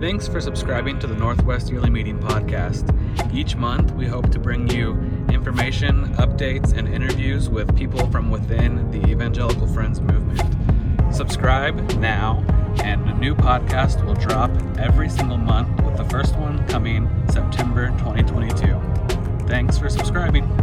Thanks for subscribing to the Northwest Yearly Meeting podcast. Each month, we hope to bring you information, updates, and interviews with people from within the Evangelical Friends movement. Subscribe now, and a new podcast will drop every single month, with the first one coming September 2022. Thanks for subscribing.